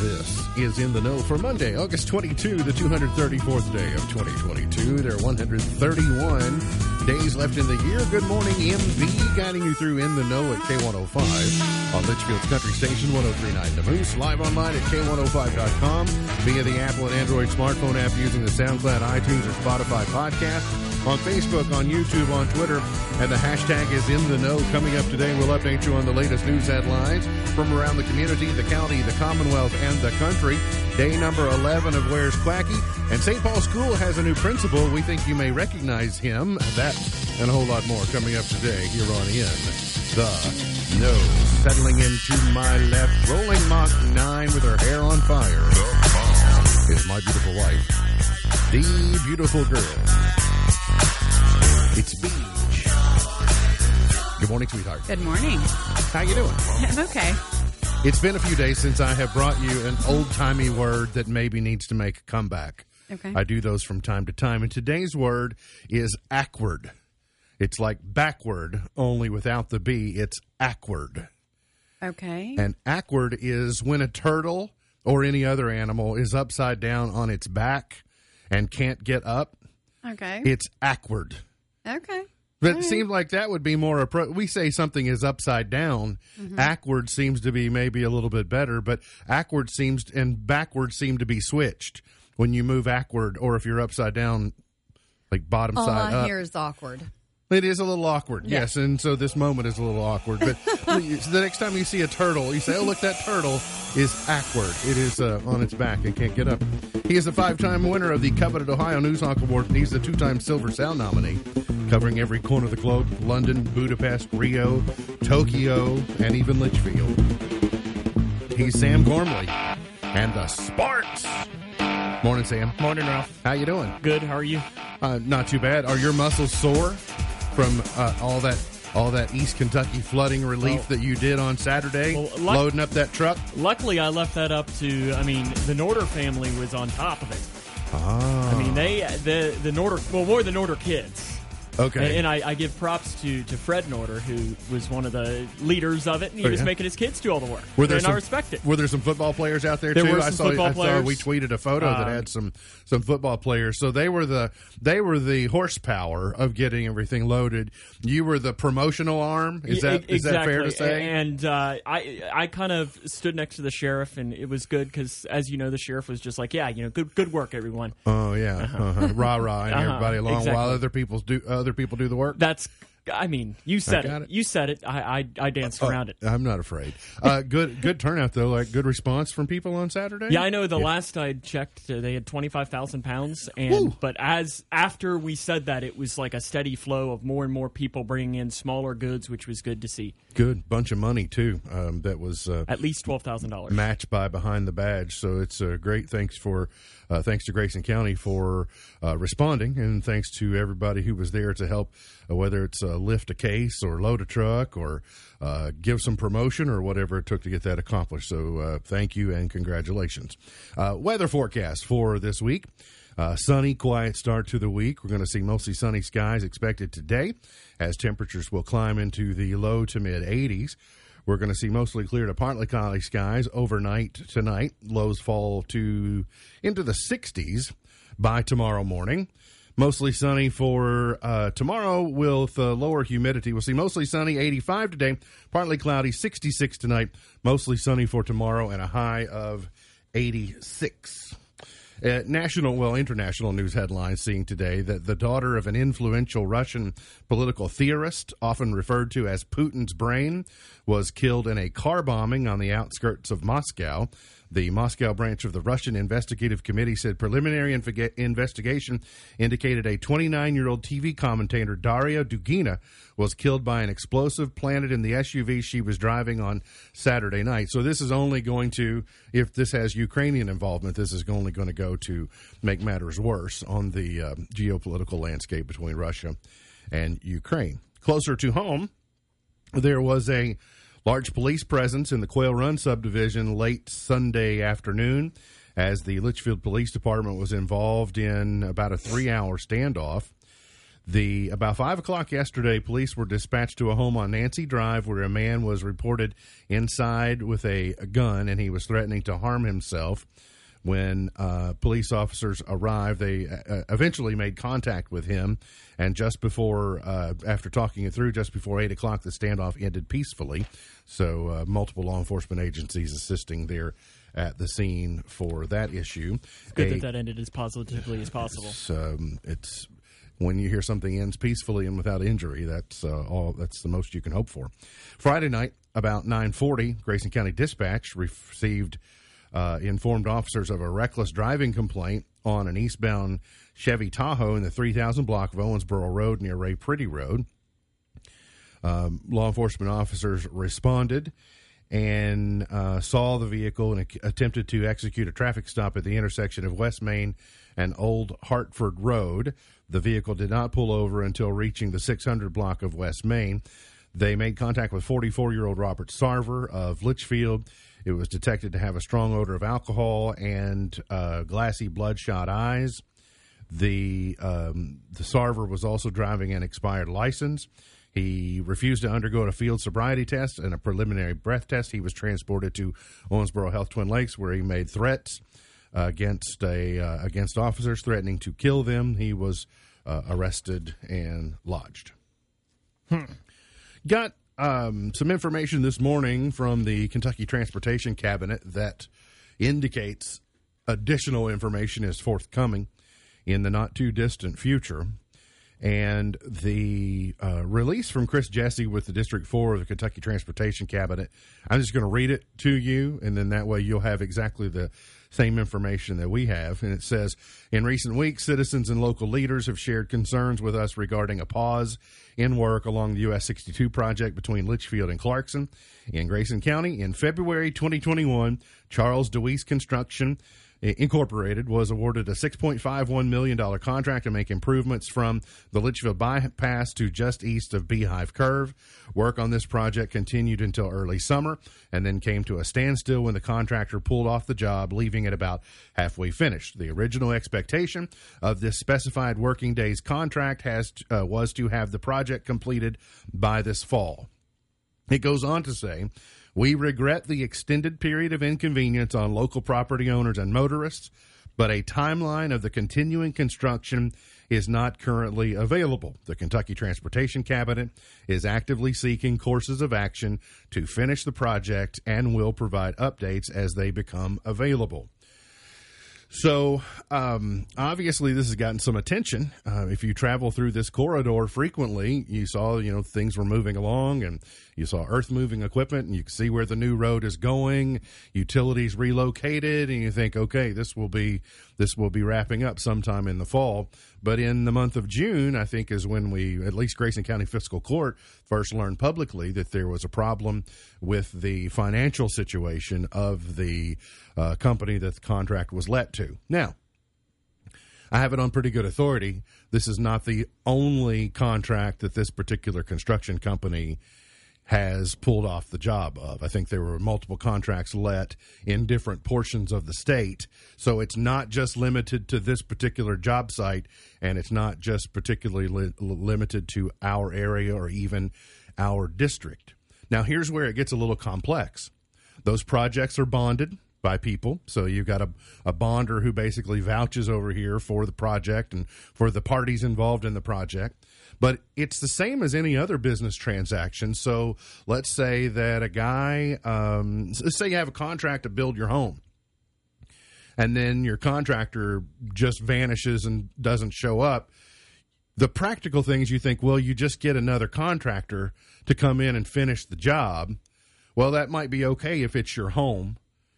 This is In the Know for Monday, August 22, the 234th day of 2022. There are 131 days left in the year. Good morning, MV, guiding you through In the Know at K105 on Leitchfield's Country Station 1039 The Moose, live online at K105.com via the Apple and Android smartphone app using the SoundCloud, iTunes, or Spotify podcast on Facebook, on YouTube, on Twitter, and the hashtag is in the know. Coming up today, we'll update you on the latest news headlines from around the community, the county, the Commonwealth, and the country. Day number 11 of Where's Quacky. And St. Paul School has a new principal. We think you may recognize him. That and a whole lot more coming up today here on In the Know. Settling into my left, rolling Mach 9 with her hair on fire. The bomb Is my beautiful wife, the beautiful girl. Good morning, sweetheart. Good morning. How you doing? I'm okay. It's been a few days since I have brought you an old timey word that maybe needs to make a comeback. Okay. I do those from time to time, and today's word is ackward. It's like backward, only without the B. It's ackward. Okay. And ackward is when a turtle or any other animal is upside down on its back and can't get up. Okay. It's ackward. Okay. But it mm-hmm. seems like that would be more appro- we say something is upside down. Mm-hmm. Ackward seems to be maybe a little bit better, but ackward seems and backward seem to be switched when you move ackward or if you're upside down like bottom All side I up. hear is awkward. It is a little awkward, Yeah. yes, and so this moment is a little awkward. But the next time you see a turtle, you say, "Oh, look, that turtle is awkward. It is uh, on its back and can't get up." He is a five-time winner of the coveted Ohio Newshawk Award, and he's the two-time Silver Sound nominee, covering every corner of the globe: London, Budapest, Rio, Tokyo, and even Leitchfield. He's Sam Gormley and the Sparks. Morning, Sam. Morning, Ralph. How you doing? Good. How are you? Uh, not too bad. Are your muscles sore from uh, all that all that East Kentucky flooding relief Well- that you did on Saturday, Well, luck- loading up that truck? Luckily, I left that up to. I mean, the Norder family was on top of it. Ah, I mean, they the the Norder. Well, more the Norder kids. Okay. And, and I, I give props to, to Fred Norder, who was one of the leaders of it, and he Oh, was yeah? making his kids do all the work. were there and some, I respect it. Were there some football players out there There too? were I saw. football I saw we tweeted a photo that Um, had some some football players. So they were the they were the horsepower of getting everything loaded. You were the promotional arm. Is that is that fair to say? And uh, I I kind of stood next to the sheriff, and it was good because, as you know, the sheriff was just like, "Yeah, you know, good good work, everyone." oh yeah, uh-huh. rah rah, and Uh-huh, everybody along while other people do other people do the work. That's, I mean, you said it. it. You said it. I I, I danced around it. I'm not afraid. Uh, good good turnout though. Like good response from people on Saturday. Yeah, I know. The last I checked, uh, they had twenty five thousand pounds, and Woo. but as after we said that, it was like a steady flow of more and more people bringing in smaller goods, which was good to see. good bunch of money too. Um, that was uh, At least twelve thousand dollars. matched by behind the badge. So it's a great thanks for uh, thanks to Grayson County for uh, responding, and thanks to everybody who was there to help, uh, whether it's uh, lift a case or load a truck or uh, give some promotion or whatever it took to get that accomplished. So uh, thank you and congratulations. Uh, weather forecast for this week. Uh, sunny, quiet start to the week. We're going to see mostly sunny skies expected today as temperatures will climb into the low to mid 80s. We're going to see mostly clear to partly cloudy skies overnight tonight. Lows fall to into the 60s by tomorrow morning. Mostly sunny for uh, tomorrow with uh, lower humidity. We'll see mostly sunny, 85 today, partly cloudy, 66 tonight. Mostly sunny for tomorrow and a high of 86. Uh, national, well, international news headlines seeing today that the daughter of an influential Russian political theorist, often referred to as Putin's brain, was killed in a car bombing on the outskirts of Moscow. The Moscow branch of the Russian Investigative Committee said preliminary inve- investigation indicated a 29 year old TV commentator, Daria Dugina, was killed by an explosive planted in the SUV she was driving on Saturday night. So this is only going to, if this has Ukrainian involvement, this is only going to go to make matters worse on the uh, geopolitical landscape between Russia and Ukraine. Closer to home, there was a large police presence in the Quail Run subdivision late Sunday afternoon as the Leitchfield Police Department was involved in about a three hour standoff. The about five o'clock yesterday, police were dispatched to a home on Nancy Drive where a man was reported inside with a, a gun and he was threatening to harm himself. When uh, police officers arrived, they uh, eventually made contact with him, and just before, uh, after talking it through, just before eight o'clock, the standoff ended peacefully. So, uh, multiple law enforcement agencies assisting there at the scene for that issue. Good A- that that ended as positively as possible. it's, um, it's when you hear something ends peacefully and without injury. That's uh, all. That's the most you can hope for. Friday night, about nine forty, Grayson County Dispatch received uh, informed officers of a reckless driving complaint on an eastbound Chevy Tahoe in the three thousand block of Owensboro Road near Ray Pretty Road. Um, law enforcement officers responded and uh, saw the vehicle and attempted to execute a traffic stop at the intersection of West Main and Old Hartford Road. The vehicle did not pull over until reaching the 600 block of West Main. They made contact with 44 year old Robert Sarver of Leitchfield. It was detected to have a strong odor of alcohol and uh, glassy, bloodshot eyes. The um, the Sarver was also driving an expired license. He refused to undergo a field sobriety test and a preliminary breath test. He was transported to Owensboro Health Twin Lakes, where he made threats uh, against a uh, against officers, threatening to kill them. He was uh, arrested and lodged. Got um, some information this morning from the Kentucky Transportation Cabinet that indicates additional information is forthcoming in the not too distant future. And the uh, release from Chris Jessie with the District 4 of the Kentucky Transportation Cabinet, I'm just going to read it to you, and then that way you'll have exactly the same information that we have. And it says In recent weeks, citizens and local leaders have shared concerns with us regarding a pause in work along the US 62 project between Leitchfield and Clarkson in Grayson County. In February 2021, Charles DeWeese Construction Incorporated was awarded a $6.51 million contract to make improvements from the Leitchfield bypass to just east of Beehive Curve. Work on this project continued until early summer and then came to a standstill when the contractor pulled off the job, leaving it about halfway finished. The original expectation of this specified working days contract has uh, was to have the project completed by this fall. It goes on to say, we regret the extended period of inconvenience on local property owners and motorists, but a timeline of the continuing construction is not currently available. The Kentucky Transportation Cabinet is actively seeking courses of action to finish the project and will provide updates as they become available. So, um, obviously, this has gotten some attention. Uh, if you travel through this corridor frequently, you saw, you know, things were moving along and you saw earth moving equipment and you can see where the new road is going, utilities relocated, and you think, okay, this will be, this will be wrapping up sometime in the fall. But in the month of June, I think is when we, at least Grayson County Fiscal Court, first learned publicly that there was a problem with the financial situation of the uh, company that the contract was let to. Now, I have it on pretty good authority. This is not the only contract that this particular construction company has pulled off the job of. I think there were multiple contracts let in different portions of the state. So it's not just limited to this particular job site, and it's not just particularly li- limited to our area or even our district. Now, here's where it gets a little complex. Those projects are bonded by people. So you've got a, a bonder who basically vouches over here for the project and for the parties involved in the project. But it's the same as any other business transaction. So let's say that a guy, um, let's say you have a contract to build your home. And then your contractor just vanishes and doesn't show up. The practical things you think, well, you just get another contractor to come in and finish the job. Well, that might be okay if it's your home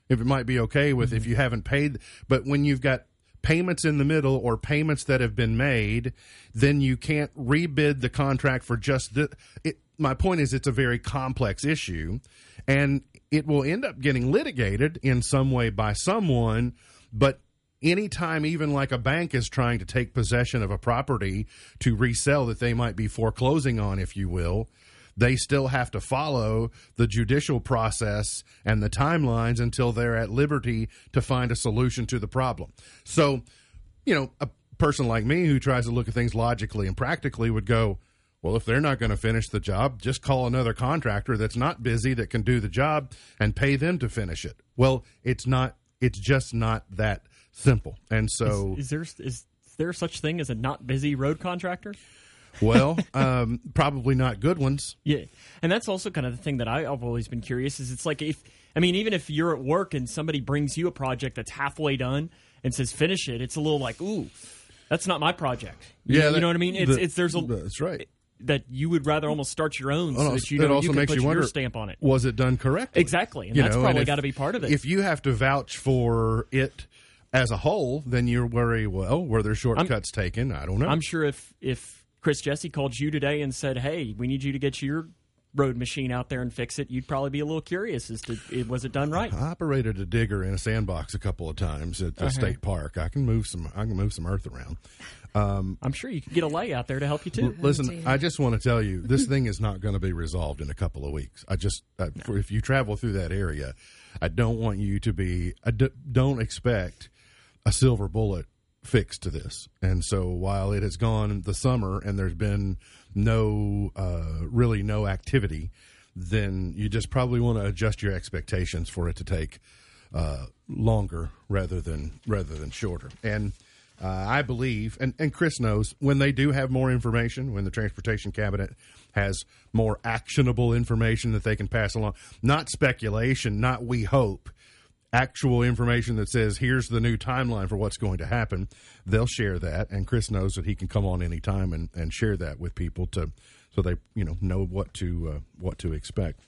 if it might be okay with if you haven't paid but when you've got payments in the middle or payments that have been made then you can't rebid the contract for just the it, my point is it's a very complex issue and it will end up getting litigated in some way by someone but anytime even like a bank is trying to take possession of a property to resell that they might be foreclosing on if you will they still have to follow the judicial process and the timelines until they're at liberty to find a solution to the problem. So, you know, a person like me who tries to look at things logically and practically would go, well, if they're not going to finish the job, just call another contractor that's not busy that can do the job and pay them to finish it. Well, it's not. It's just not that simple. And so, Is there is there such thing as a not busy road contractor? Well, um, probably not good ones. Yeah, and that's also kind of the thing that I- I've always been curious is it's like if I mean even if you're at work and somebody brings you a project that's halfway done and says finish it, it's a little like ooh, that's not my project. You know, you know what I mean? It's, the- it's there's a that's right. that you would rather almost start your own so that you know also you makes put you your stamp on it. Was it done correctly? Exactly, and You that's know, probably got to be part of it. If you have to vouch for it as a whole, then you're worry. Well, were there shortcuts taken? I don't know. I'm sure if if Chris Jessie called you today and said, "Hey, we need you to get your road machine out there and fix it," you'd probably be a little curious as to was it done right. I operated a digger in a sandbox a couple of times at Uh-huh. the state park. I can move some. I can move some earth around. I'm sure you can get a lay out there to help you too. Listen, dear. I just want to tell you, this thing is not going to be resolved in a couple of weeks. I just, uh, for, if you travel through that area, I don't want you to be. I d- don't expect a silver bullet fix to this. And so, while it has gone the summer and there's been no, uh, really no activity, then you just probably want to adjust your expectations for it to take uh, longer rather than rather than shorter. And uh, I believe, and, and Chris knows, when they do have more information, when the transportation cabinet has more actionable information that they can pass along, not speculation, not we hope, actual information that says here's the new timeline for what's going to happen, they'll share that. And Chris knows that he can come on anytime and, and share that with people to so they you know know what to uh, what to expect.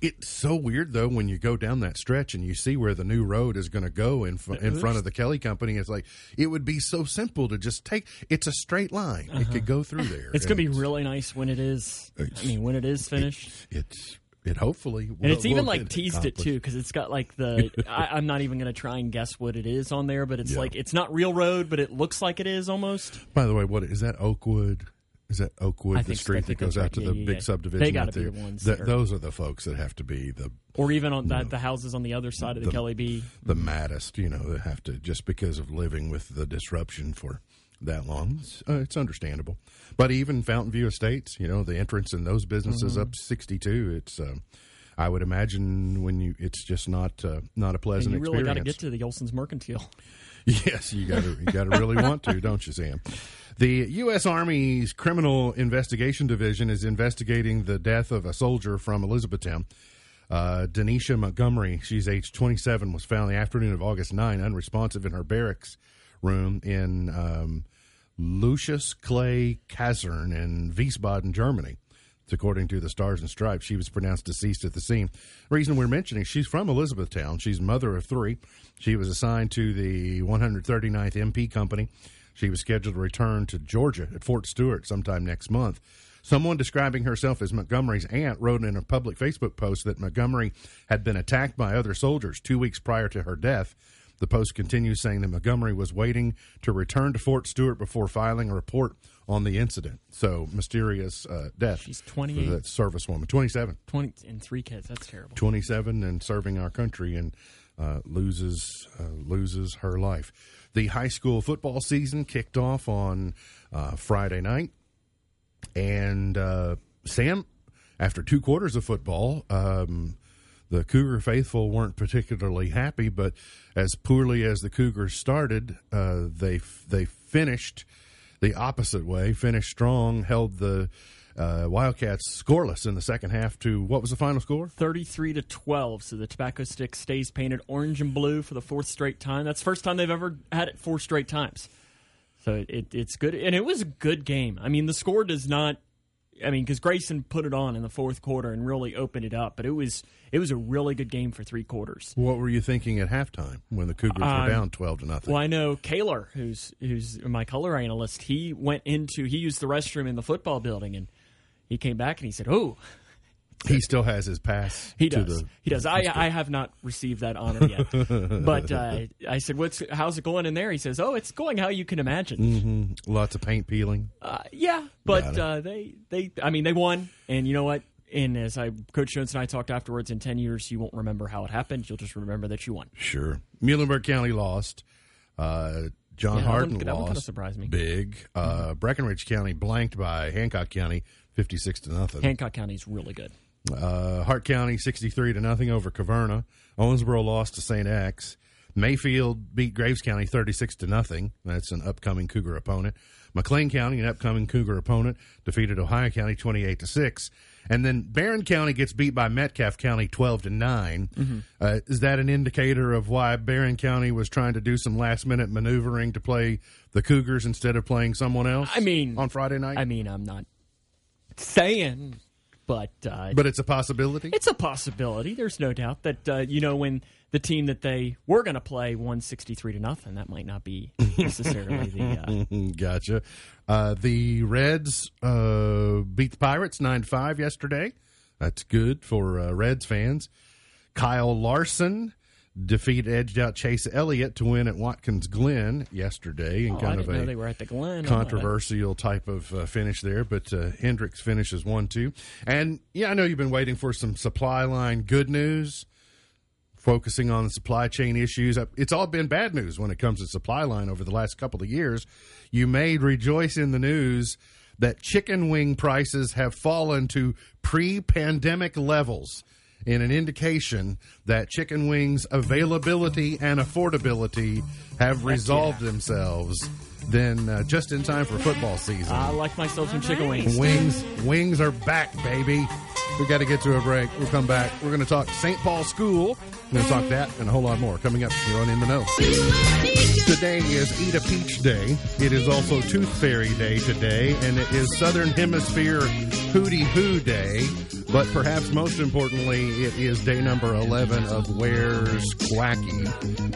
It's so weird though when you go down that stretch and you see where the new road is going to go in fr- in front of the Kelly Company. It's like it would be so simple to just take. It's a straight line. It could go through there. Uh-huh. It's going to be really nice when it is. I mean, when it is finished. It's it hopefully And it's even will like teased it too because it's got like the. I, I'm not even going to try and guess what it is on there, but it's Yeah. like it's not real road, but it looks like it is almost. By the way, what is that? Oakwood. Is that Oakwood, the street I that goes out to right. the Yeah, big subdivision? They gotta be the ones that are- those are the folks that have to be the Or even on that the houses on the other side of the, Kelly B. the maddest, you know, that have to just because of living with the disruption for that long. It's, uh, it's understandable. But even Fountain View Estates, you know, the entrance in those businesses Mm-hmm. up 62, it's um, I would imagine when you it's just not uh, not a And pleasant you really got to get to the Olson's Mercantile. Yes, you got to you got to really want to, don't you, Sam? The U.S. Army's Criminal Investigation Division is investigating the death of a soldier from Elizabethtown. Uh, Denisha Montgomery, she's age 27, was found the afternoon of August 9, unresponsive in her barracks room in um, Lucius Clay Kaserne in Wiesbaden, Germany. It's according to the Stars and Stripes. She was pronounced deceased at the scene. Reason we're mentioning she's from Elizabethtown. She's mother of three. She was assigned to the 139th MP Company. She was scheduled to return to Georgia at Fort Stewart sometime next month. Someone describing herself as Montgomery's aunt wrote in a public Facebook post that Montgomery had been attacked by other soldiers two weeks prior to her death. The post continues saying that Montgomery was waiting to return to Fort Stewart before filing a report on the incident. So mysterious uh, death. She's for 28. that servicewoman, 27. Twenty and three kids. That's terrible. 27 and serving our country and uh, loses uh, loses her life. The high school football season kicked off on uh, Friday night, and uh, Sam, after two quarters of football, um, the Cougar faithful weren't particularly happy. But as poorly as the Cougars started, uh, they they finished the opposite way, finished strong, held the uh, Wildcats scoreless in the second half to what was the final score? 33 to 12. So the tobacco stick stays painted orange and blue for the fourth straight time. That's the first time they've ever had it four straight times. So it, it, it's good. And it was a good game. I mean, the score does not. I mean, because Grayson put it on in the fourth quarter and really opened it up, but it was it was a really good game for three quarters. What were you thinking at halftime when the Cougars Um, were down twelve to nothing? Well, I know Kaler, who's who's my color analyst. He went into he used the restroom in the football building, and he came back and he said, "Oh, He still has his pass. He does. the- he does. I, I have not received that honor yet. but uh, I said, "What's how's it going in there?" He says, "Oh, it's going how you can imagine." lots of paint peeling. Uh, yeah, but uh, they they I mean they won, and you know what? And as I Coach Jones and I talked afterwards, in ten years you won't remember how it happened. You'll just remember that you won. Sure. Muhlenberg County lost uh, John Yeah, Hardin that lost. kinda surprised me. Big. Uh, Breckinridge County blanked by Hancock County, fifty-six to nothing. Hancock County's really good. Uh, Hart County, sixty-three to nothing over Caverna. Owensboro lost to St. X. Mayfield beat Graves County, thirty-six to nothing. That's an upcoming Cougar opponent. McLean County, an upcoming Cougar opponent, defeated Ohio County, twenty-eight to six. And then Barren County gets beat by Metcalfe County, twelve to 9 Mm-hmm. Uh, is that an indicator of why Barren County was trying to do some last-minute maneuvering to play the Cougars instead of playing someone else? I mean, on Friday night. I mean, I'm not saying, but uh, but it's a possibility. it's a possibility. There's no doubt that uh, you know when the team that they were going to play won 63 to nothing. That might not be necessarily the. Uh, gotcha. Uh, the Reds uh, beat the Pirates nine five yesterday. That's good for uh, Reds fans. Kyle Larson defeat edged out Chase Elliott to win at Watkins Glen yesterday in oh, kind of a they were at the Glen. controversial type of uh, finish there, but uh, Hendrick's finishes one two. And yeah, I know you've been waiting for some supply line good news, focusing on the supply chain issues. Uh, It's all been bad news when it comes to supply line over the last couple of years. You may rejoice in the news that chicken wing prices have fallen to pre-pandemic levels. In an indication that chicken wings availability and affordability have resolved themselves, then uh, just in time for football season. I like myself some chicken wings. Wings, wings are back, baby. We got to get to a break. We'll come back. We're going to talk St. Paul School. We're going to talk that and a whole lot more coming up here on In the Know. Today is Eat a Peach Day. It is also Tooth Fairy Day today, and it is Southern Hemisphere Hootie Hoo Day. But perhaps most importantly, it is day number 11 of Where's Quacky.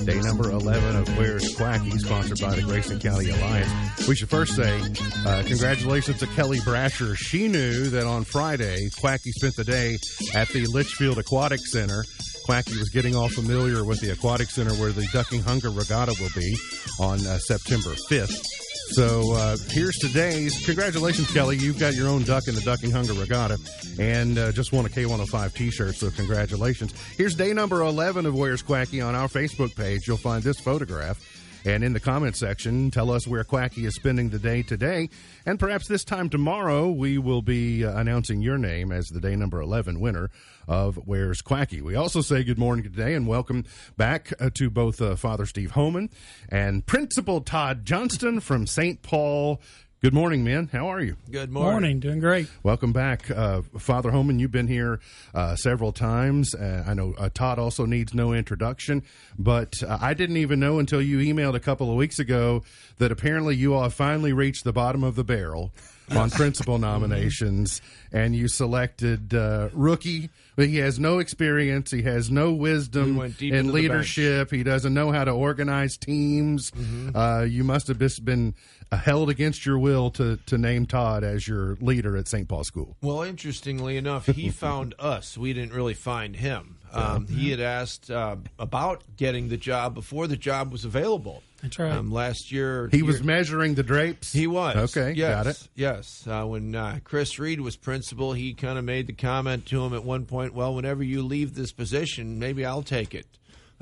Day number 11 of Where's Quacky, sponsored by the Grayson County Alliance. We should first say uh, congratulations to Kelly Brasher. She knew that on Friday, Quacky spent the day at the Leitchfield Aquatic Center. Quacky was getting all familiar with the Aquatic Center where the Ducking Hunger Regatta will be on uh, September 5th. So uh, here's today's. Congratulations, Kelly. You've got your own duck in the Ducking Hunger Regatta and uh, just won a K105 t shirt. So congratulations. Here's day number 11 of Where's Quacky on our Facebook page. You'll find this photograph. And in the comment section, tell us where Quacky is spending the day today. And perhaps this time tomorrow, we will be uh, announcing your name as the day number 11 winner of Where's Quacky. We also say good morning today and welcome back uh, to both uh, Father Steve Homan and Principal Todd Johnston from St. Paul. Good morning, men. How are you? Good Morning. morning. Doing great. Welcome back, uh, Father Homan. You've been here uh, several times. Uh, I know uh, Todd also needs no introduction, but uh, I didn't even know until you emailed a couple of weeks ago that apparently you all finally reached the bottom of the barrel on principal nominations, and you selected uh, rookie. But he has no experience. He has no wisdom We in leadership. He doesn't know how to organize teams. Uh, you must have just been held against your will to to name Todd as your leader at St. Paul School. Well, interestingly enough, he found us. We didn't really find him. Um, he had asked uh, about getting the job before the job was available. That's right. Um, last year, He was measuring the drapes. He was. Okay, yes, got it. Yes. Uh, when uh, Chris Reed was principal, he kind of made the comment to him at one point, well, whenever you leave this position, maybe I'll take it.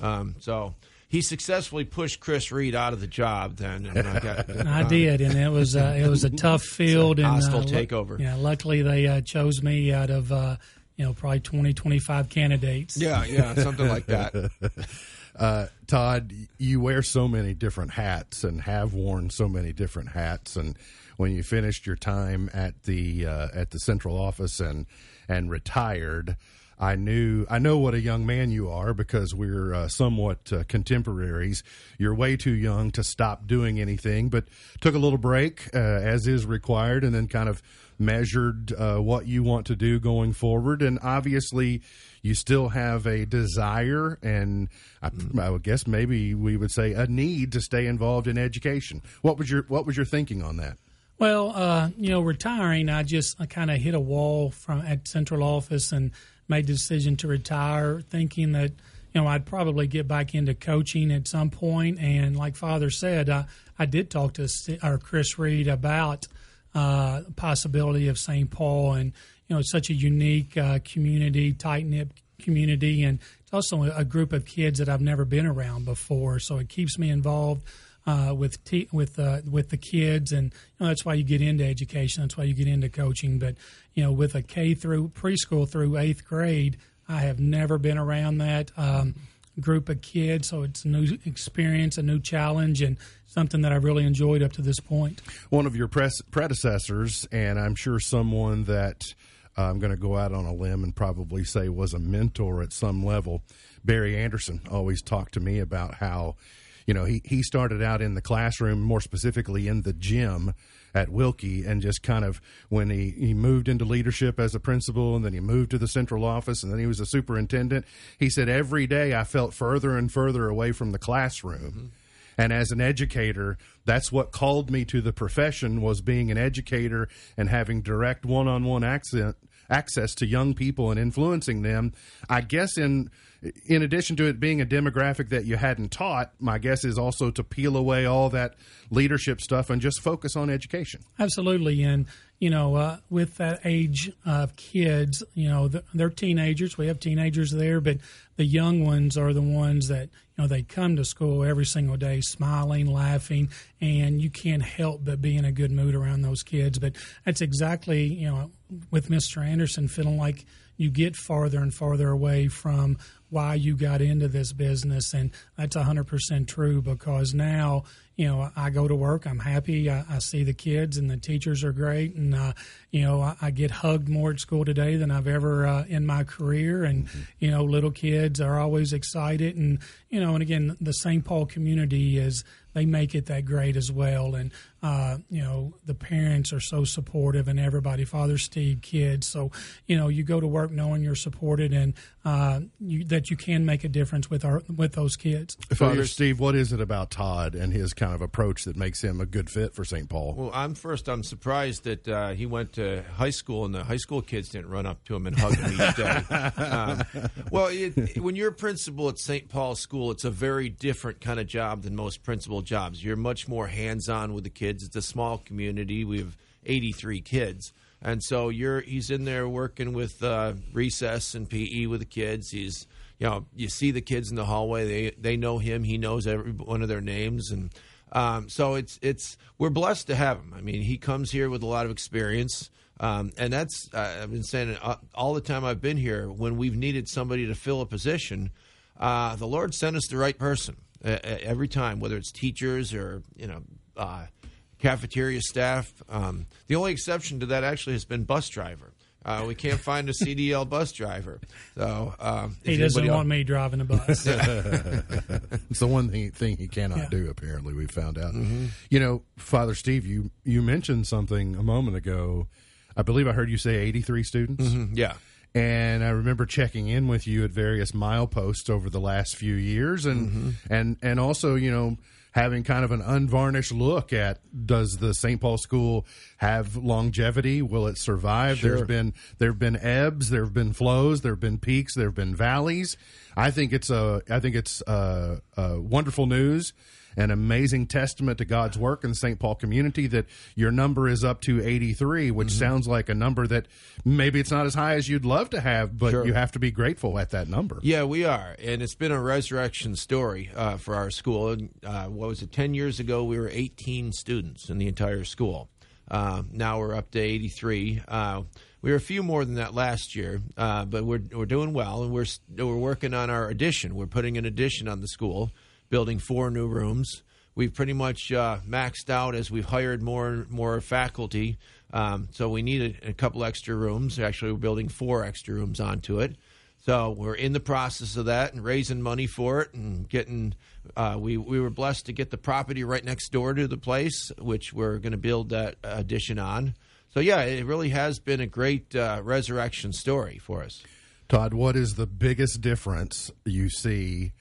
Um, so he successfully pushed Chris Reed out of the job then. And I, got, I did, and it was uh, it was a tough field and hostile uh, takeover. Yeah, luckily they uh, chose me out of uh, you know probably 20, 25 candidates. Yeah, yeah, something like that. uh, Todd, you wear so many different hats and have worn so many different hats. And when you finished your time at the uh, at the central office and and retired, I knew I know what a young man you are because we're uh, somewhat uh, contemporaries. You're way too young to stop doing anything, but took a little break uh, as is required, and then kind of measured uh, what you want to do going forward. And obviously, you still have a desire, and I, I would guess maybe we would say a need to stay involved in education. What was your What was your thinking on that? Well, uh, you know, retiring, I just I kind of hit a wall from at central office and made the decision to retire, thinking that you know I'd probably get back into coaching at some point. And like Father said, I, I did talk to or Chris Reed about uh, possibility of St. Paul, and you know, it's such a unique uh, community, tight knit community, and it's also a group of kids that I've never been around before. So it keeps me involved. Uh, with te- with uh, with the kids, and you know, that's why you get into education. That's why you get into coaching. But you know, with a K through preschool through eighth grade, I have never been around that. Um, group of kids, so it's a new experience, a new challenge, and something that I've really enjoyed up to this point. One of your press predecessors, and I'm sure someone that uh, I'm going to go out on a limb and probably say was a mentor at some level, Barry Anderson always talked to me about how, you know, he, he started out in the classroom, more specifically in the gym at Wilkey, and just kind of when he, he moved into leadership as a principal and then he moved to the central office and then he was a superintendent, he said, every day I felt further and further away from the classroom. Mm-hmm. And as an educator, that's what called me to the profession was being an educator and having direct one-on-one accent, access to young people and influencing them. I guess in in addition to it being a demographic that you hadn't taught, my guess is also to peel away all that leadership stuff and just focus on education. Absolutely, and you know, uh, with that age of kids, you know, they're teenagers. We have teenagers there, but the young ones are the ones that you know they come to school every single day, smiling, laughing, and you can't help but be in a good mood around those kids. But that's exactly you know, with Mr. Anderson feeling like you get farther and farther away from why you got into this business. And that's 100% true because now, you know, I go to work, I'm happy, I, I see the kids and the teachers are great. And, uh, you know, I, I, get hugged more at school today than I've ever uh, in my career. And, mm-hmm. you know, little kids are always excited. And, you know, and again, the St. Paul community is they make it that great as well. And uh, you know the parents are so supportive, and everybody, Father Steve, kids. So you know you go to work knowing you're supported and uh, you, that you can make a difference with our with those kids. Father Steve, what is it about Todd and his kind of approach that makes him a good fit for St. Paul? Well, I'm first. I'm surprised that uh, he went to high school and the high school kids didn't run up to him and hug him each day. Um, well, it, when you're a principal at St. Paul School, it's a very different kind of job than most principal jobs. You're much more hands on with the kids. It's a small community. We have 83 kids. And so you're he's in there working with uh, recess and PE with the kids. He's you know you see the kids in the hallway. They they know him. He knows every one of their names, and um, so it's it's we're blessed to have him. I mean, he comes here with a lot of experience. Um, and that's uh, I've been saying it all the time I've been here. When we've needed somebody to fill a position, uh, the Lord sent us the right person uh, every time, whether it's teachers or you know uh, cafeteria staff. Um, the only exception to that actually has been bus driver. Uh, we can't find a CDL bus driver, so um, he doesn't want me driving a bus. it's the one thing, thing he cannot yeah. do. Apparently, we found out. Mm-hmm. You know, Father Steve, you you mentioned something a moment ago. I believe I heard you say eighty three students. Mm-hmm. Yeah. And I remember checking in with you at various mileposts over the last few years, and mm-hmm. and and also, you know, having kind of an unvarnished look at does the St. Paul school have longevity? Will it survive? Sure. There's been there have been ebbs, there have been flows, there have been peaks, there have been valleys. I think it's a I think it's a, a wonderful news an amazing testament to God's work in the St. Paul community that your number is up to 83, which mm-hmm. sounds like a number that maybe it's not as high as you'd love to have, but sure. you have to be grateful at that number. Yeah, we are. And it's been a resurrection story uh, for our school. Uh, what was it, 10 years ago, we were 18 students in the entire school. Uh, now we're up to 83. Uh, we were a few more than that last year, uh, but we're we're doing well, and we're we're working on our addition. We're putting an addition on the school, building four new rooms. We've pretty much uh, maxed out as we've hired more more faculty. Um, so we need a, a, couple extra rooms. Actually, we're building four extra rooms onto it. So we're in the process of that and raising money for it and getting. Uh, we we were blessed to get the property right next door to the place, which we're going to build that addition on. So yeah, it really has been a great uh, resurrection story for us. Todd, what is the biggest difference you see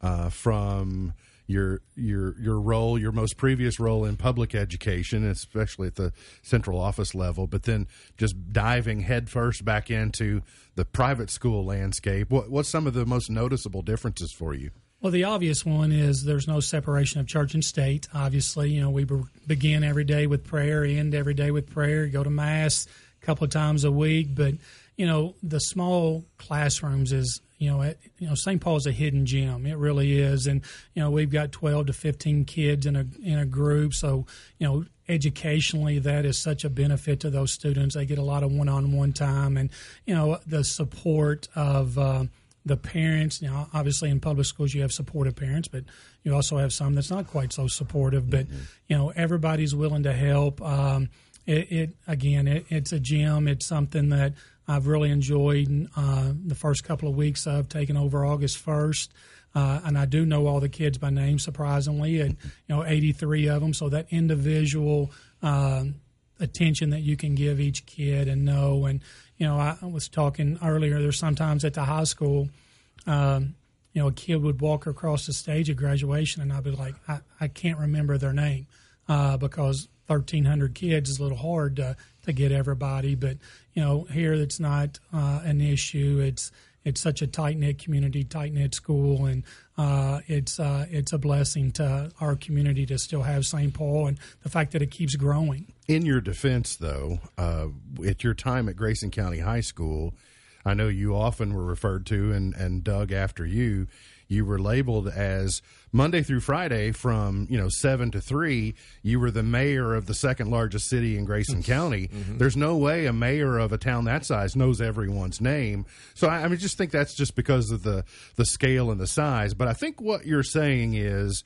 uh, from your your your role, your most previous role in public education, especially at the central office level, but then just diving headfirst back into the private school landscape. What, what's some of the most noticeable differences for you? Well, the obvious one is there's no separation of church and state. Obviously, you know we begin every day with prayer, end every day with prayer, go to mass a couple of times a week, but you know the small classrooms is you know, it, you know, St. Paul's a hidden gem. It really is, and you know, we've got twelve to fifteen kids in a in a group, so you know, educationally, that is such a benefit to those students. They get a lot of one on one time, and you know, the support of. Uh, the parents, you know, obviously in public schools you have supportive parents, but you also have some that's not quite so supportive. But you know, everybody's willing to help. Um, it, it again, it, it's a gem. It's something that I've really enjoyed uh, the first couple of weeks of taking over August first. Uh, and I do know all the kids by name, surprisingly, and you know, 83 of them. So that individual uh, attention that you can give each kid and know. And you know, I was talking earlier. There's sometimes at the high school, um, you know, a kid would walk across the stage at graduation, and I'd be like, I, I can't remember their name uh, because 1,300 kids is a little hard to to get everybody. But you know, here it's not uh, an issue. It's it's such a tight knit community, tight knit school, and uh, it's uh, it's a blessing to our community to still have St. Paul and the fact that it keeps growing. In your defense, though, uh, at your time at Grayson County High School, I know you often were referred to and, and Doug after you you were labeled as Monday through Friday from you know seven to three. You were the mayor of the second largest city in Grayson County. Mm-hmm. There's no way a mayor of a town that size knows everyone's name. So I, I mean, just think that's just because of the the scale and the size. But I think what you're saying is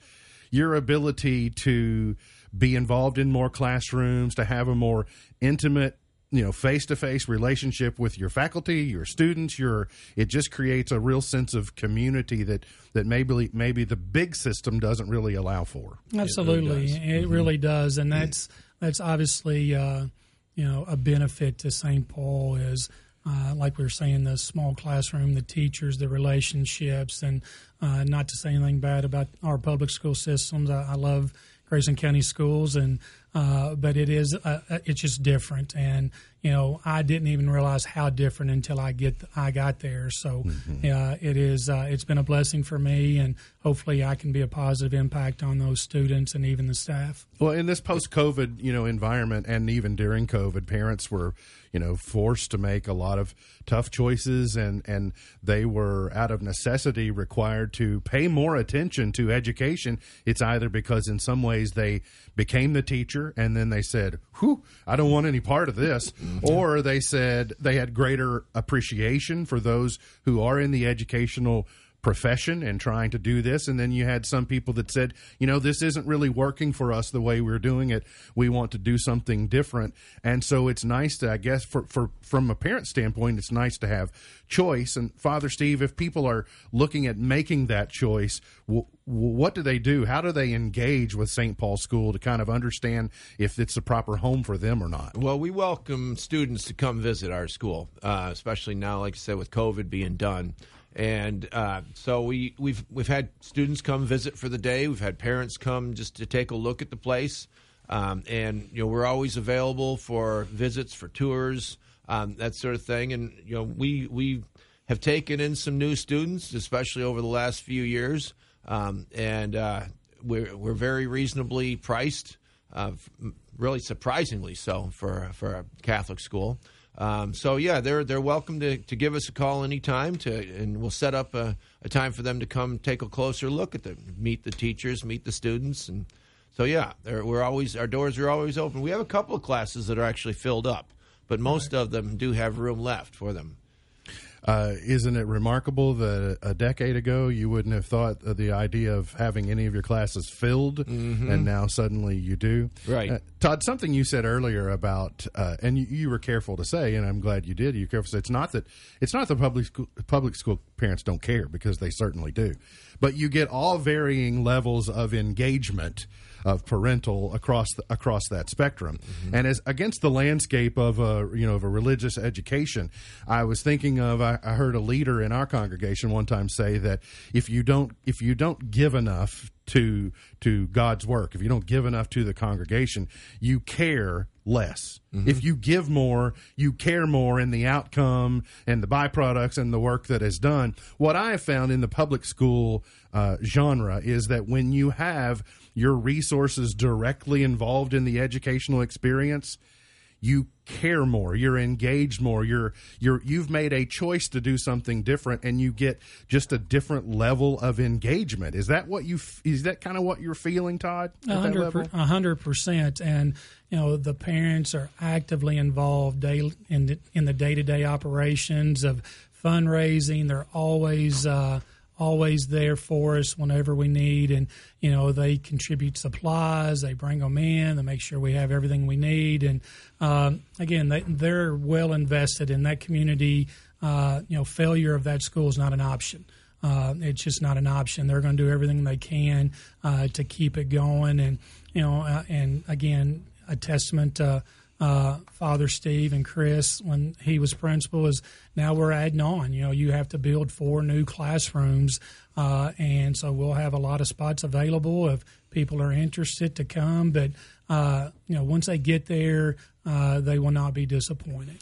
your ability to be involved in more classrooms, to have a more intimate you know face to face relationship with your faculty, your students, your it just creates a real sense of community that that maybe maybe the big system doesn't really allow for. Absolutely, it really does, it mm-hmm. really does. and that's that's obviously uh, you know a benefit to St. Paul is. Uh, like we were saying, the small classroom, the teachers, the relationships, and uh, not to say anything bad about our public school systems. I, I love Grayson County schools, and uh, but it is uh, uh, it's just different, and you know I didn't even realize how different until I get I got there. So mm-hmm. uh, it is uh, it's been a blessing for me, and hopefully I can be a positive impact on those students and even the staff. Well, in this post-COVID you know environment, and even during COVID, parents were you know forced to make a lot of tough choices and and they were out of necessity required to pay more attention to education it's either because in some ways they became the teacher and then they said whew i don't want any part of this mm-hmm. or they said they had greater appreciation for those who are in the educational profession and trying to do this. And then you had some people that said, you know, this isn't really working for us the way we're doing it. We want to do something different. And so it's nice to, I guess, for, for from a parent standpoint, it's nice to have choice. And Father Steve, if people are looking at making that choice, w- what do they do? How do they engage with St. Paul School to kind of understand if it's the proper home for them or not? Well, we welcome students to come visit our school, uh, especially now, like I said, with COVID being done. And uh, so we, we've we've had students come visit for the day. We've had parents come just to take a look at the place, um, and you know we're always available for visits, for tours, um, that sort of thing. And you know we we have taken in some new students, especially over the last few years, um, and uh, we're we're very reasonably priced, uh, really surprisingly so for for a Catholic school. Um, so yeah, they're they're welcome to, to give us a call anytime to, and we'll set up a, a time for them to come take a closer look at them, meet the teachers, meet the students, and so yeah, we're always our doors are always open. We have a couple of classes that are actually filled up, but most of them do have room left for them. Uh, isn't it remarkable that a decade ago you wouldn't have thought of the idea of having any of your classes filled, mm-hmm. and now suddenly you do? Right, uh, Todd. Something you said earlier about, uh, and you, you, were careful to say, and I'm glad you did. You careful to say it's not that it's not that public school, public school parents don't care because they certainly do, but you get all varying levels of engagement of parental across the, across that spectrum. Mm-hmm. And as against the landscape of a you know of a religious education, I was thinking of I, I heard a leader in our congregation one time say that if you don't if you don't give enough to to God's work, if you don't give enough to the congregation, you care less. Mm-hmm. If you give more, you care more in the outcome and the byproducts and the work that is done. What I have found in the public school uh, genre is that when you have your resources directly involved in the educational experience, you care more you're engaged more you're you're you've made a choice to do something different and you get just a different level of engagement is that what you is that kind of what you're feeling todd A hundred, percent. and you know the parents are actively involved daily in the, in the day to day operations of fundraising. They're always uh, always there for us whenever we need, and you know they contribute supplies. They bring them in. They make sure we have everything we need, and um, again, they, they're well invested in that community. Uh, you know, failure of that school is not an option. Uh, it's just not an option. They're going to do everything they can uh, to keep it going, and you know, uh, and again, a testament to uh, Father Steve and Chris when he was principal is now we're adding on. You know, you have to build four new classrooms, uh, and so we'll have a lot of spots available if people are interested to come. But uh, you know, once they get there, uh, they will not be disappointed.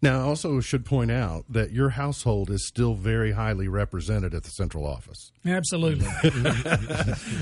Now, I also should point out that your household is still very highly represented at the central office. Absolutely.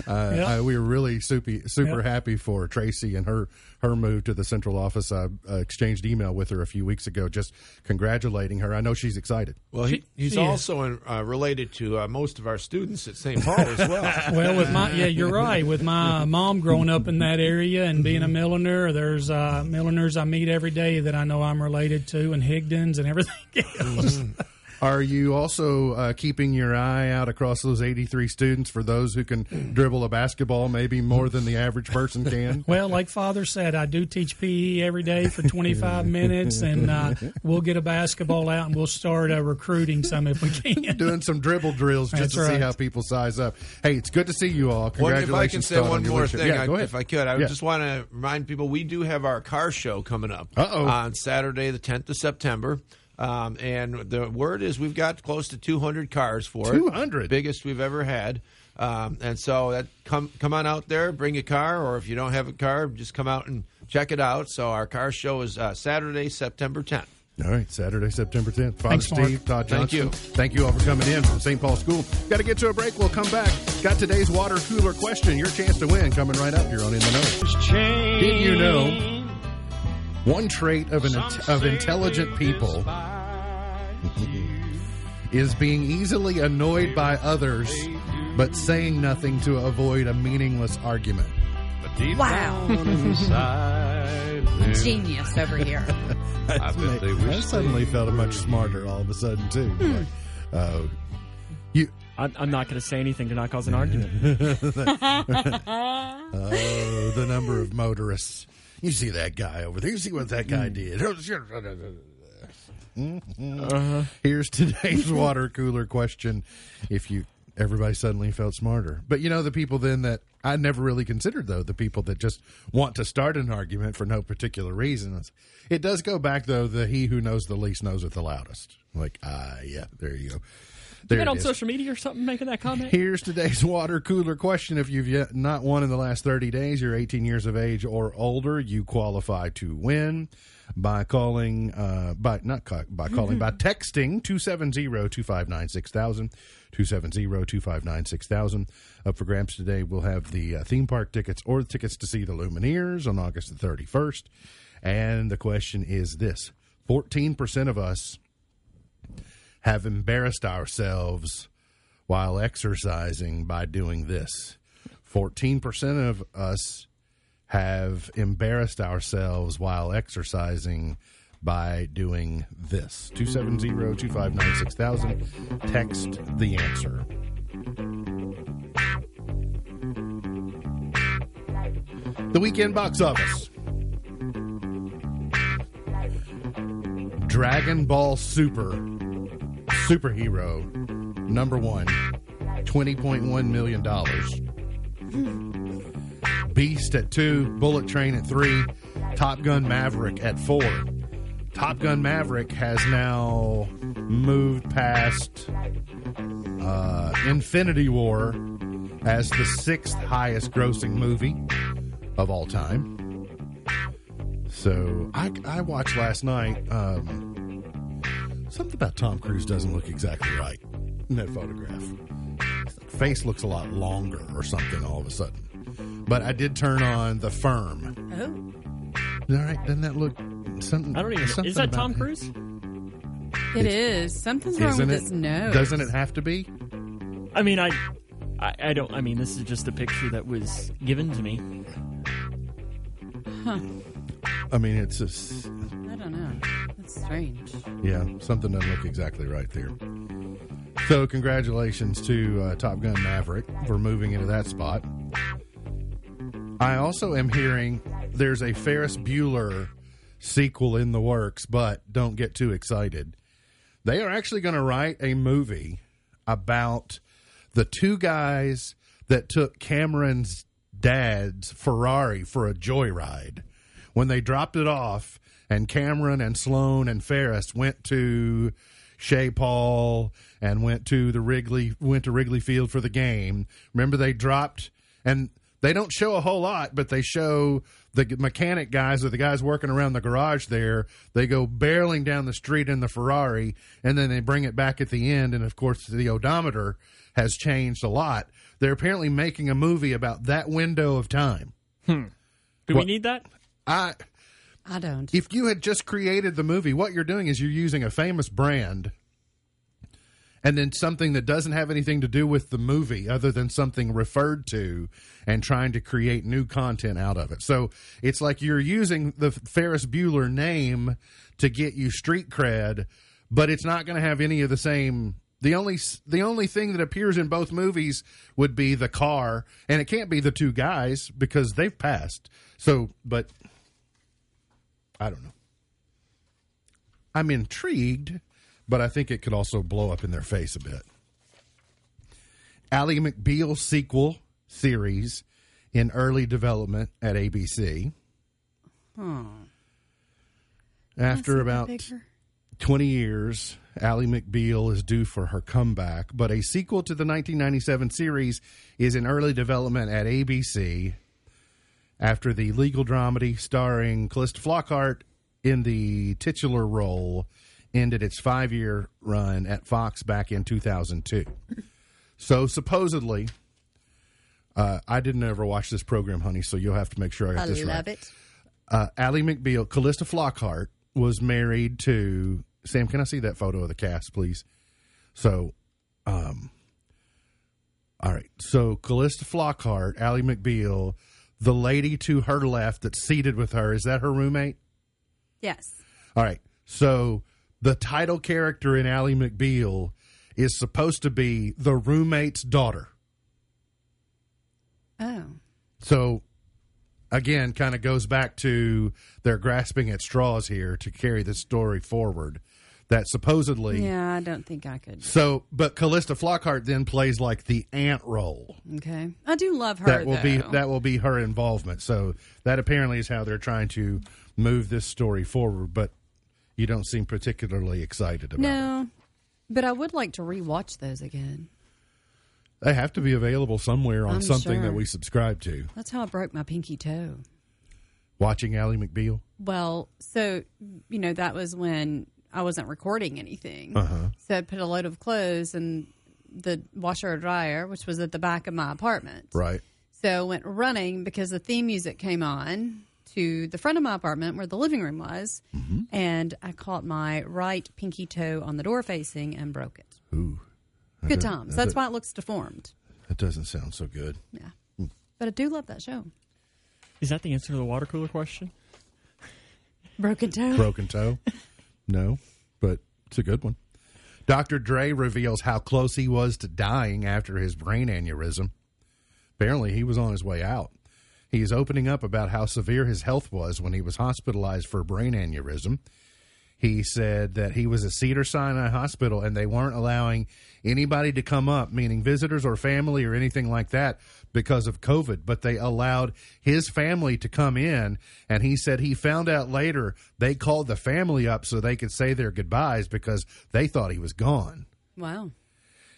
Uh, I, we were really super, super Yep. happy for Tracy and her her move to the central office. I uh, exchanged email with her a few weeks ago, just congratulating her. I know she's excited. Well, he, he's she also in, uh, related to uh, most of our students at St. Paul as well. Well, with my yeah, you're right. With my mom growing up in that area and being a milliner, there's uh, milliners I meet every day that I know I'm related to, and Higdons and everything else. Mm-hmm. Are you also uh, keeping your eye out across those 83 students for those who can dribble a basketball maybe more than the average person can? Well, like Father said, I do teach PE every day for 25 minutes, and uh, we'll get a basketball out and we'll start uh, recruiting some if we can. Doing some dribble drills just That's to see how people size up. Hey, it's good to see you all. One, Congratulations. if I can say Todd, on one your more thing, Yeah, I, if I could, I Yeah. just want to remind people we do have our car show coming up Uh-oh. on Saturday, the 10th of September. Um, and the word is we've got close to 200 cars for it. 200? biggest we've ever had. Um, and so that come come on out there, bring a car, or if you don't have a car, just come out and check it out. So our car show is uh, Saturday, September 10th. All right, Saturday, September 10th. Father Thanks, Mark. Steve, Todd Thank you. Thank you all for coming in from St. Paul School. Got to get to a break. We'll come back. Got today's water cooler question. Your chance to win coming right up here on In the Know. Did you know one trait of an of intelligent people is being easily annoyed by others, but saying nothing to avoid a meaningless argument? Wow. Genius over here. I bet they wish I suddenly felt much smarter all of a sudden too. Like, uh, you I'm, I'm not going to say anything to not cause an argument. Oh, the number of motorists. You see that guy over there. You see what that guy did. Mhm. Here's today's water cooler question. If you everybody suddenly felt smarter. But you know the people then that I never really considered though, the people that just want to start an argument for no particular reason. It does go back though, the he who knows the least knows it the loudest. Like, ah yeah, there you go. There Been on is. social media or something making that comment? Here's today's water cooler question. If you've yet not won in the last 30 days, you're 18 years of age or older, you qualify to win by calling, uh, by not by calling, by texting 270-259-6000, 270-259-6000. Up for grabs today, we'll have the uh, theme park tickets or the tickets to see the Lumineers on August the 31st. And the question is this 14% of us have embarrassed ourselves while exercising by doing this. 14% of us have embarrassed ourselves while exercising by doing this. 270 259 6000. Text the answer. The weekend box office. Dragon Ball Super superhero number one $20.1 million beast at two bullet train at three top gun maverick at four. Top gun maverick has now moved past uh, infinity war as the sixth highest grossing movie of all time. So i, I watched last night um, Something about Tom Cruise doesn't look exactly right in that photograph. His face looks a lot longer or something all of a sudden. But I did turn on The Firm. Oh. All right, doesn't that look something. I don't even. something Is that about Tom him. Cruise? It is. Something's wrong Isn't with it? his nose. Doesn't it have to be? I mean, I, I, I don't. I mean, this is just a picture that was given to me. Huh. I mean, it's just Strange. yeah, something doesn't look exactly right there. So, congratulations to uh, Top Gun Maverick for moving into that spot. I also am hearing there's a Ferris Bueller sequel in the works, but don't get too excited. They are actually going to write a movie about the two guys that took Cameron's dad's Ferrari for a joyride. When they dropped it off, and Cameron and Sloan and Ferris went to Chez Paul and went to the Wrigley went to Wrigley Field for the game. Remember they dropped and they don't show a whole lot, but they show the mechanic guys or the guys working around the garage there. They go barreling down the street in the Ferrari, and then they bring it back at the end. And of course, the odometer has changed a lot. They're apparently making a movie about that window of time. Hmm. Do we need that? I I don't. if you had just created the movie, what you're doing is you're using a famous brand and then something that doesn't have anything to do with the movie other than something referred to and trying to create new content out of it. So it's like you're using the Ferris Bueller name to get you street cred, but it's not going to have any of the same the only the only thing that appears in both movies would be the car and it can't be the two guys because they've passed. So, but I don't know. I'm intrigued, but I think it could also blow up in their face a bit. Ally McBeal sequel series in early development at ABC. Hmm. After about 20 years, Ally McBeal is due for her comeback, but a sequel to the 1997 series is in early development at ABC after the legal dramedy starring Calista Flockhart in the titular role ended its five year run at Fox back in 2002. So supposedly, uh, I didn't ever watch this program, honey, so you'll have to make sure I got I this right love it. uh, Ally McBeal, Calista Flockhart was married to Sam. Can I see that photo of the cast, please? So, um, all right. So Calista Flockhart, Ally McBeal, the lady to her left that's seated with her, is that her roommate? Yes. All right. So the title character in Ally McBeal is supposed to be the roommate's daughter. Oh. So again, kind of goes back to they're grasping at straws here to carry this story forward. That supposedly, Yeah, I don't think I could. so, but Calista Flockhart then plays like the aunt role. Okay. I do love her. That will be that will be her involvement. So that apparently is how they're trying to move this story forward. But you don't seem particularly excited about it. No, but I would like to rewatch those again. They have to be available somewhere on I'm something that we subscribe to. That's how I broke my pinky toe. Watching Ally McBeal. Well, so you know that was when I wasn't recording anything. Uh-huh. So I put a load of clothes in the washer or dryer, which was at the back of my apartment. Right. So I went running because the theme music came on to the front of my apartment where the living room was, Mm-hmm. and I caught my right pinky toe on the door facing and broke it. Ooh. That Good does- times. That's why it looks deformed. That doesn't sound so good. Yeah. But I do love that show. Is that the answer to the water cooler question? Broken toe. Broken toe? No, but it's a good one. Dr. Dre reveals how close he was to dying after his brain aneurysm. Apparently, he was on his way out. He is opening up about how severe his health was when he was hospitalized for a brain aneurysm. He said that he was at Cedars-Sinai Hospital and they weren't allowing anybody to come up, meaning visitors or family or anything like that, because of COVID. But they allowed his family to come in. And he said he found out later they called the family up so they could say their goodbyes because they thought he was gone. Wow.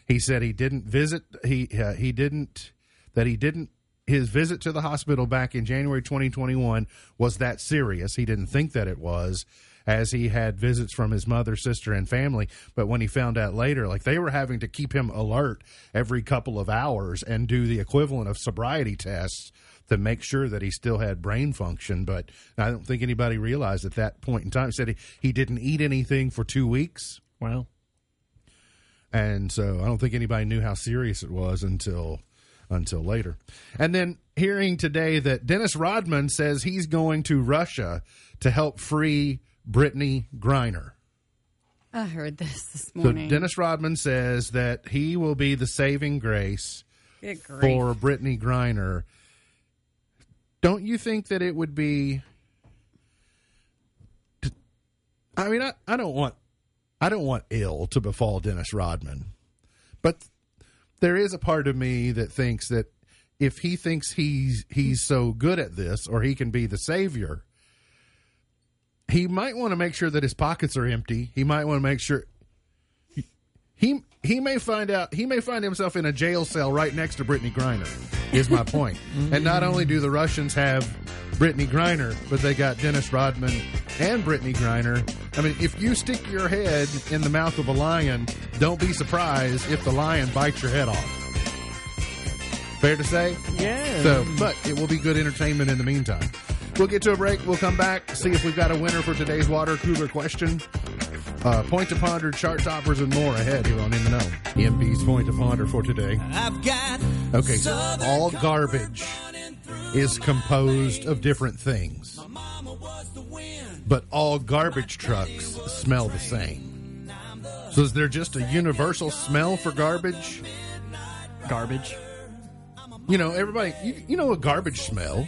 He said he didn't visit. He uh, he didn't that he didn't. His visit to the hospital back in January 2021 was that serious. He didn't think that it was, as he had visits from his mother, sister, and family. But when he found out later, like they were having to keep him alert every couple of hours and do the equivalent of sobriety tests to make sure that he still had brain function. But I don't think anybody realized at that point in time. Said he, he didn't eat anything for two weeks. Wow. And so I don't think anybody knew how serious it was until until later. And then hearing today that Dennis Rodman says he's going to Russia to help free Brittney Griner. I heard this this morning. So. Dennis Rodman says that he will be the saving grace for Brittney Griner. Don't you think that it would be? I mean, I, I don't want, I don't want ill to befall Dennis Rodman, but there is a part of me that thinks that if he thinks he's he's so good at this or he can be the savior, he might want to make sure that his pockets are empty. He might want to make sure he he may find out he may find himself in a jail cell right next to Brittney Griner. Is my point. and not only do the Russians have Brittney Griner, but they got Dennis Rodman and Brittney Griner. I mean, if you stick your head in the mouth of a lion, don't be surprised if the lion bites your head off. Fair to say? Yeah. So, but it will be good entertainment in the meantime. We'll get to a break. We'll come back, see if we've got a winner for today's water cooler question. Uh, point to ponder, chart toppers, and more ahead here on In the Know. EMP's point to ponder for today. I've got Okay, so all garbage is composed of different things, but all garbage trucks smell the same. So, is there just a universal smell for garbage? Garbage. You know, everybody, you, you know a garbage smell.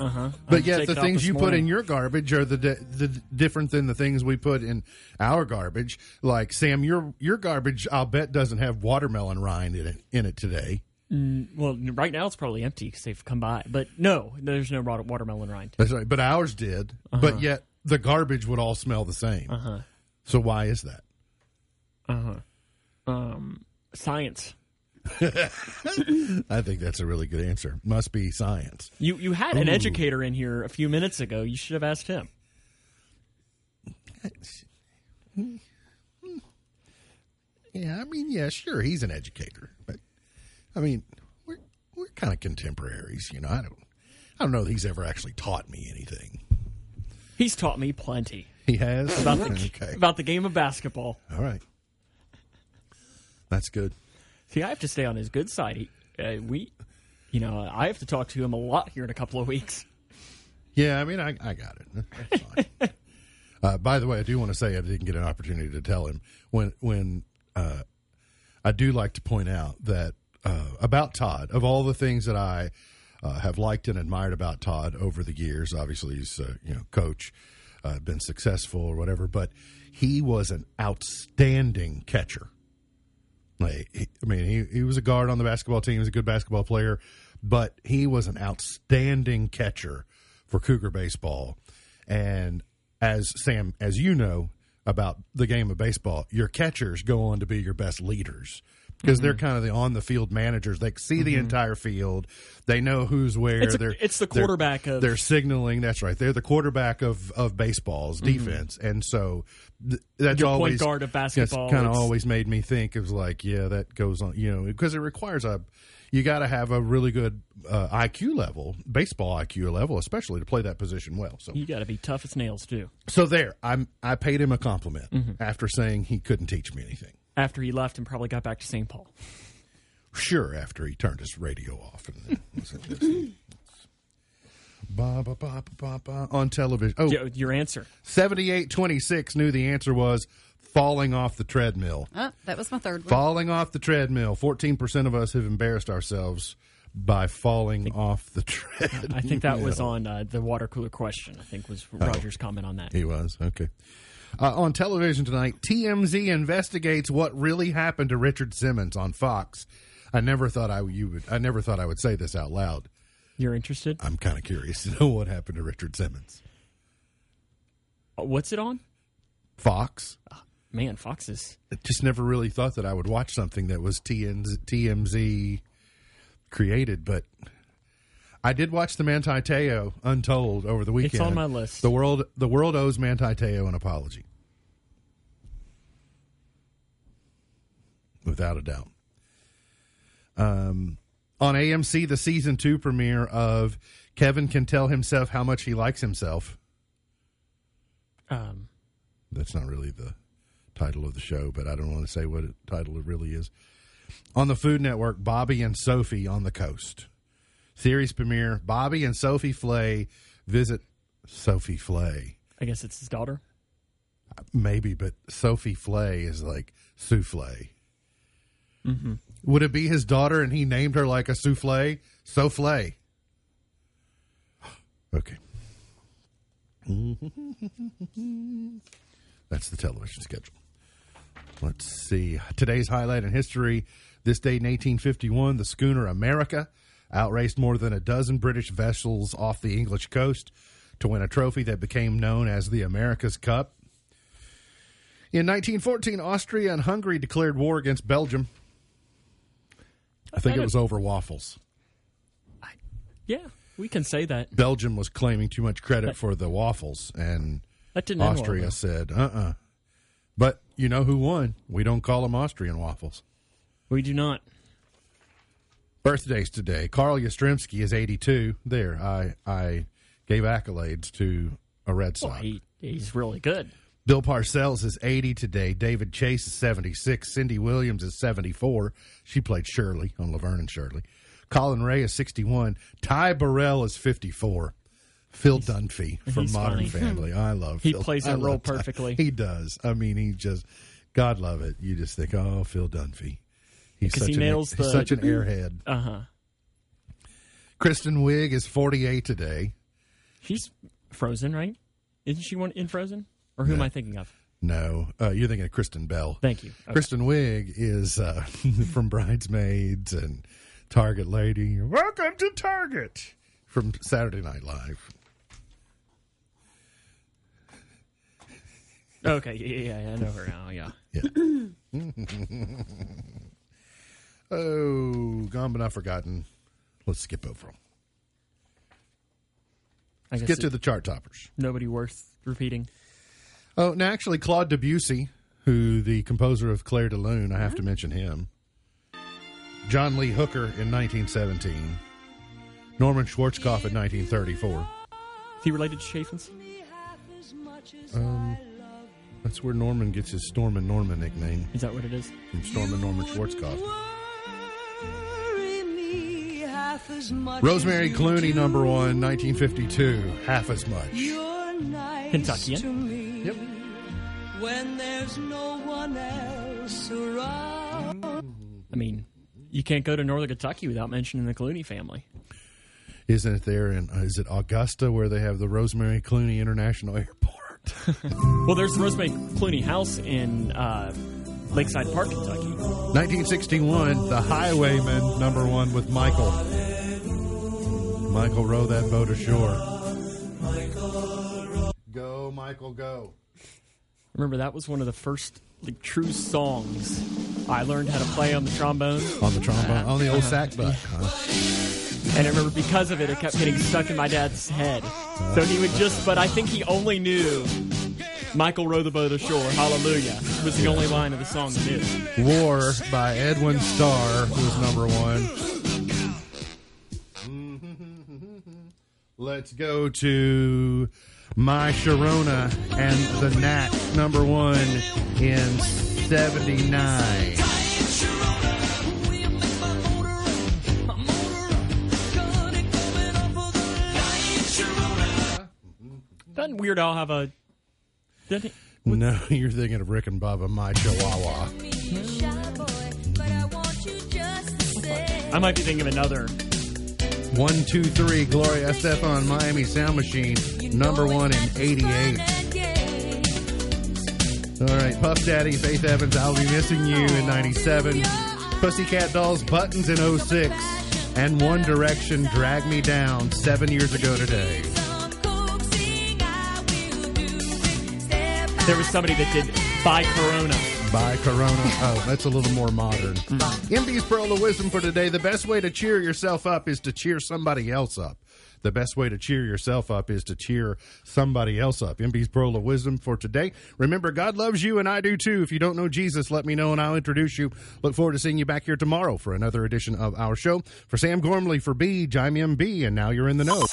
Uh huh. But yet, the things you put in your garbage are the, di- the different than the things we put in our garbage. Like Sam, your your garbage, I'll bet, doesn't have watermelon rind in it in it today. Well, right now it's probably empty because they've come by. But no, there's no water- watermelon rind. That's right. But ours did. But yet, the garbage would all smell the same. Uh huh. So why is that? Uh huh. Um, science. I think that's a really good answer. Must be science. You you had an Ooh. educator in here a few minutes ago. You should have asked him. Yeah, I mean, yeah, sure, he's an educator, but I mean, we're we're kind of contemporaries, you know. I don't, I don't know that he's ever actually taught me anything. He's taught me plenty He has about the okay. about the game of basketball. All right, that's good. See, I have to stay on his good side. He, uh, we, you know, I have to talk to him a lot here in a couple of weeks. Yeah, I mean, I, I got it. That's fine. uh, by the way, I do want to say I didn't get an opportunity to tell him when when uh, I do like to point out that uh, about Todd of all the things that I uh, have liked and admired about Todd over the years. Obviously, he's uh, you know coach, uh, been successful or whatever, but he was an outstanding catcher. Like, he, I mean, he, he was a guard on the basketball team. He was a good basketball player, but he was an outstanding catcher for Cougar baseball. And as Sam, as you know about the game of baseball, your catchers go on to be your best leaders because they're mm-hmm. kind of the on the field managers. They see the mm-hmm. entire field. They know who's where. It's a- they're it's the they're- quarterback of- They're signaling. That's right. They're the quarterback of of baseball's mm-hmm. defense, and so th- that's. Your point always guard of basketball, That's Kind of always made me think of like, yeah, that goes on. You know, because it requires a you got to have a really good uh, IQ level, baseball IQ level, especially to play that position well. So, You got to be tough as nails too. so there, I'm I paid him a compliment Mm-hmm. after saying he couldn't teach me anything. After he left and probably got back to St. Paul. Sure, after he turned his radio off and was like this. Ba, ba, ba, ba, ba, ba, on television. Oh, Your- Your answer. 7826 knew the answer was falling off the treadmill. Oh, that was my third one. Falling off the treadmill. 14% of us have embarrassed ourselves by falling off the treadmill. I think that was on uh, the water cooler question. I think was Roger's comment on that. He was. Okay. Uh, on television tonight, TMZ investigates what really happened to Richard Simmons on Fox. I never thought I you would I never thought I would say this out loud. You're interested? I'm kind of curious to know what happened to Richard Simmons. Uh, What's it on? Fox. Man, Fox is. I just never really thought that I would watch something that was TMZ, TMZ created, but I did watch the Manti Te'o Untold over the weekend. It's on my list. The world, the world owes Manti Te'o an apology, without a doubt. Um, on AMC, the season two premiere of Kevin can tell himself how much he likes himself. Um, That's not really the title of the show, but I don't want to say what it, title it really is. On the Food Network, Bobby and Sophie on the Coast. Series premiere Bobby and Sophie Flay visit Sophie Flay. I guess it's his daughter. Maybe, but Sophie Flay is like souffle. Would it be his daughter and he named her like a souffle? Souffle. Okay. That's the television schedule. Let's see. Today's highlight in history. This date in 1851, the schooner America outraced more than a dozen British vessels off the English coast to win a trophy that became known as the America's Cup. In 1914, Austria and Hungary declared war against Belgium. I think it was over waffles. Yeah, we can say that. Belgium was claiming too much credit for the waffles, and That well, Austria though. said, uh uh But you know who won? We don't call them Austrian waffles. We do not. Birthdays today. Carl Yastrzemski is 82. There, I I gave accolades to a Red Well, Sox. he, he's really good. Bill Parcells is 80 today. David Chase is 76. Cindy Williams is 74. She played Shirley on Laverne and Shirley. Collin Raye is 61. Ty Burrell is 54. Phil Dunphy from Modern funny. Family. I love He Phil. plays that role love Ty. perfectly. He does. I mean, he just, God love it. You just think, oh, Phil Dunphy. He's such, he an, nails he's the- such an airhead. Uh huh. Kristen Wiig is 48 today. She's Frozen, right? Isn't she one in Frozen? Or who am I thinking of? No, uh, you're thinking of Kristen Bell. Thank you. Okay. Kristen Wiig is uh, from Bridesmaids and Target Lady. Welcome to Target from Saturday Night Live. Okay, yeah, yeah, yeah, I know her now. Yeah. Yeah. oh, gone but not forgotten. Let's skip over them. Guess Get to the chart toppers. nobody worth repeating. Oh, now actually, Claude Debussy, who the composer of Clair de Lune, I have to mention him. John Lee Hooker in 1917. Norman Schwarzkopf in 1934. Is he related to Chafin's? Um, that's where Norman gets his Stormin' Norman nickname Is that what it is? from Stormin' Norman Schwarzkopf. Worry me half as much Rosemary Clooney, number one, 1952. Half as much. Kentuckian. To me Yep. when there's no one else around. I mean, you can't go to Northern Kentucky without mentioning the Clooney family. Isn't it there in, uh, is it Augusta where they have the Rosemary Clooney International Airport? Well, there's the Rosemary Clooney house in uh, Lakeside Park, Kentucky. 1961, The Highwaymen, number one with Michael. Michael row that boat ashore. Go, Michael, go. Remember, that was one of the first like, true songs I learned how to play on the trombone. On the trombone, on the old sackbut. Huh? And I remember because of it, it kept getting stuck in my dad's head. So he would just, but I think he only knew Michael row the boat ashore, hallelujah, was the only line of the song he knew. War by Edwin Starr was number one. Let's go to My Sharona and the Knack, number one in 79. Doesn't Weird Al have a. Doesn't he, No, you're thinking of Rick and Bubba, My Chihuahua. I might be thinking of another. One, two, three, Gloria Estefan, Miami Sound Machine, number one in 88. All right, Puff Daddy, Faith Evans, I'll Be Missing You in 97. Pussycat Dolls, Buttons in 06. And One Direction, Drag Me Down, seven years ago today. There was somebody that did By Corona. by Corona. Oh, that's a little more modern. MB's Pearl of Wisdom for today. The best way to cheer yourself up is to cheer somebody else up. The best way to cheer yourself up is to cheer somebody else up. MB's Pearl of Wisdom for today. Remember, God loves you, and I do too. If you don't know Jesus, let me know, and I'll introduce you. Look forward to seeing you back here tomorrow for another edition of our show. For Sam Gormley, for B, I'm MB, and now you're in the know.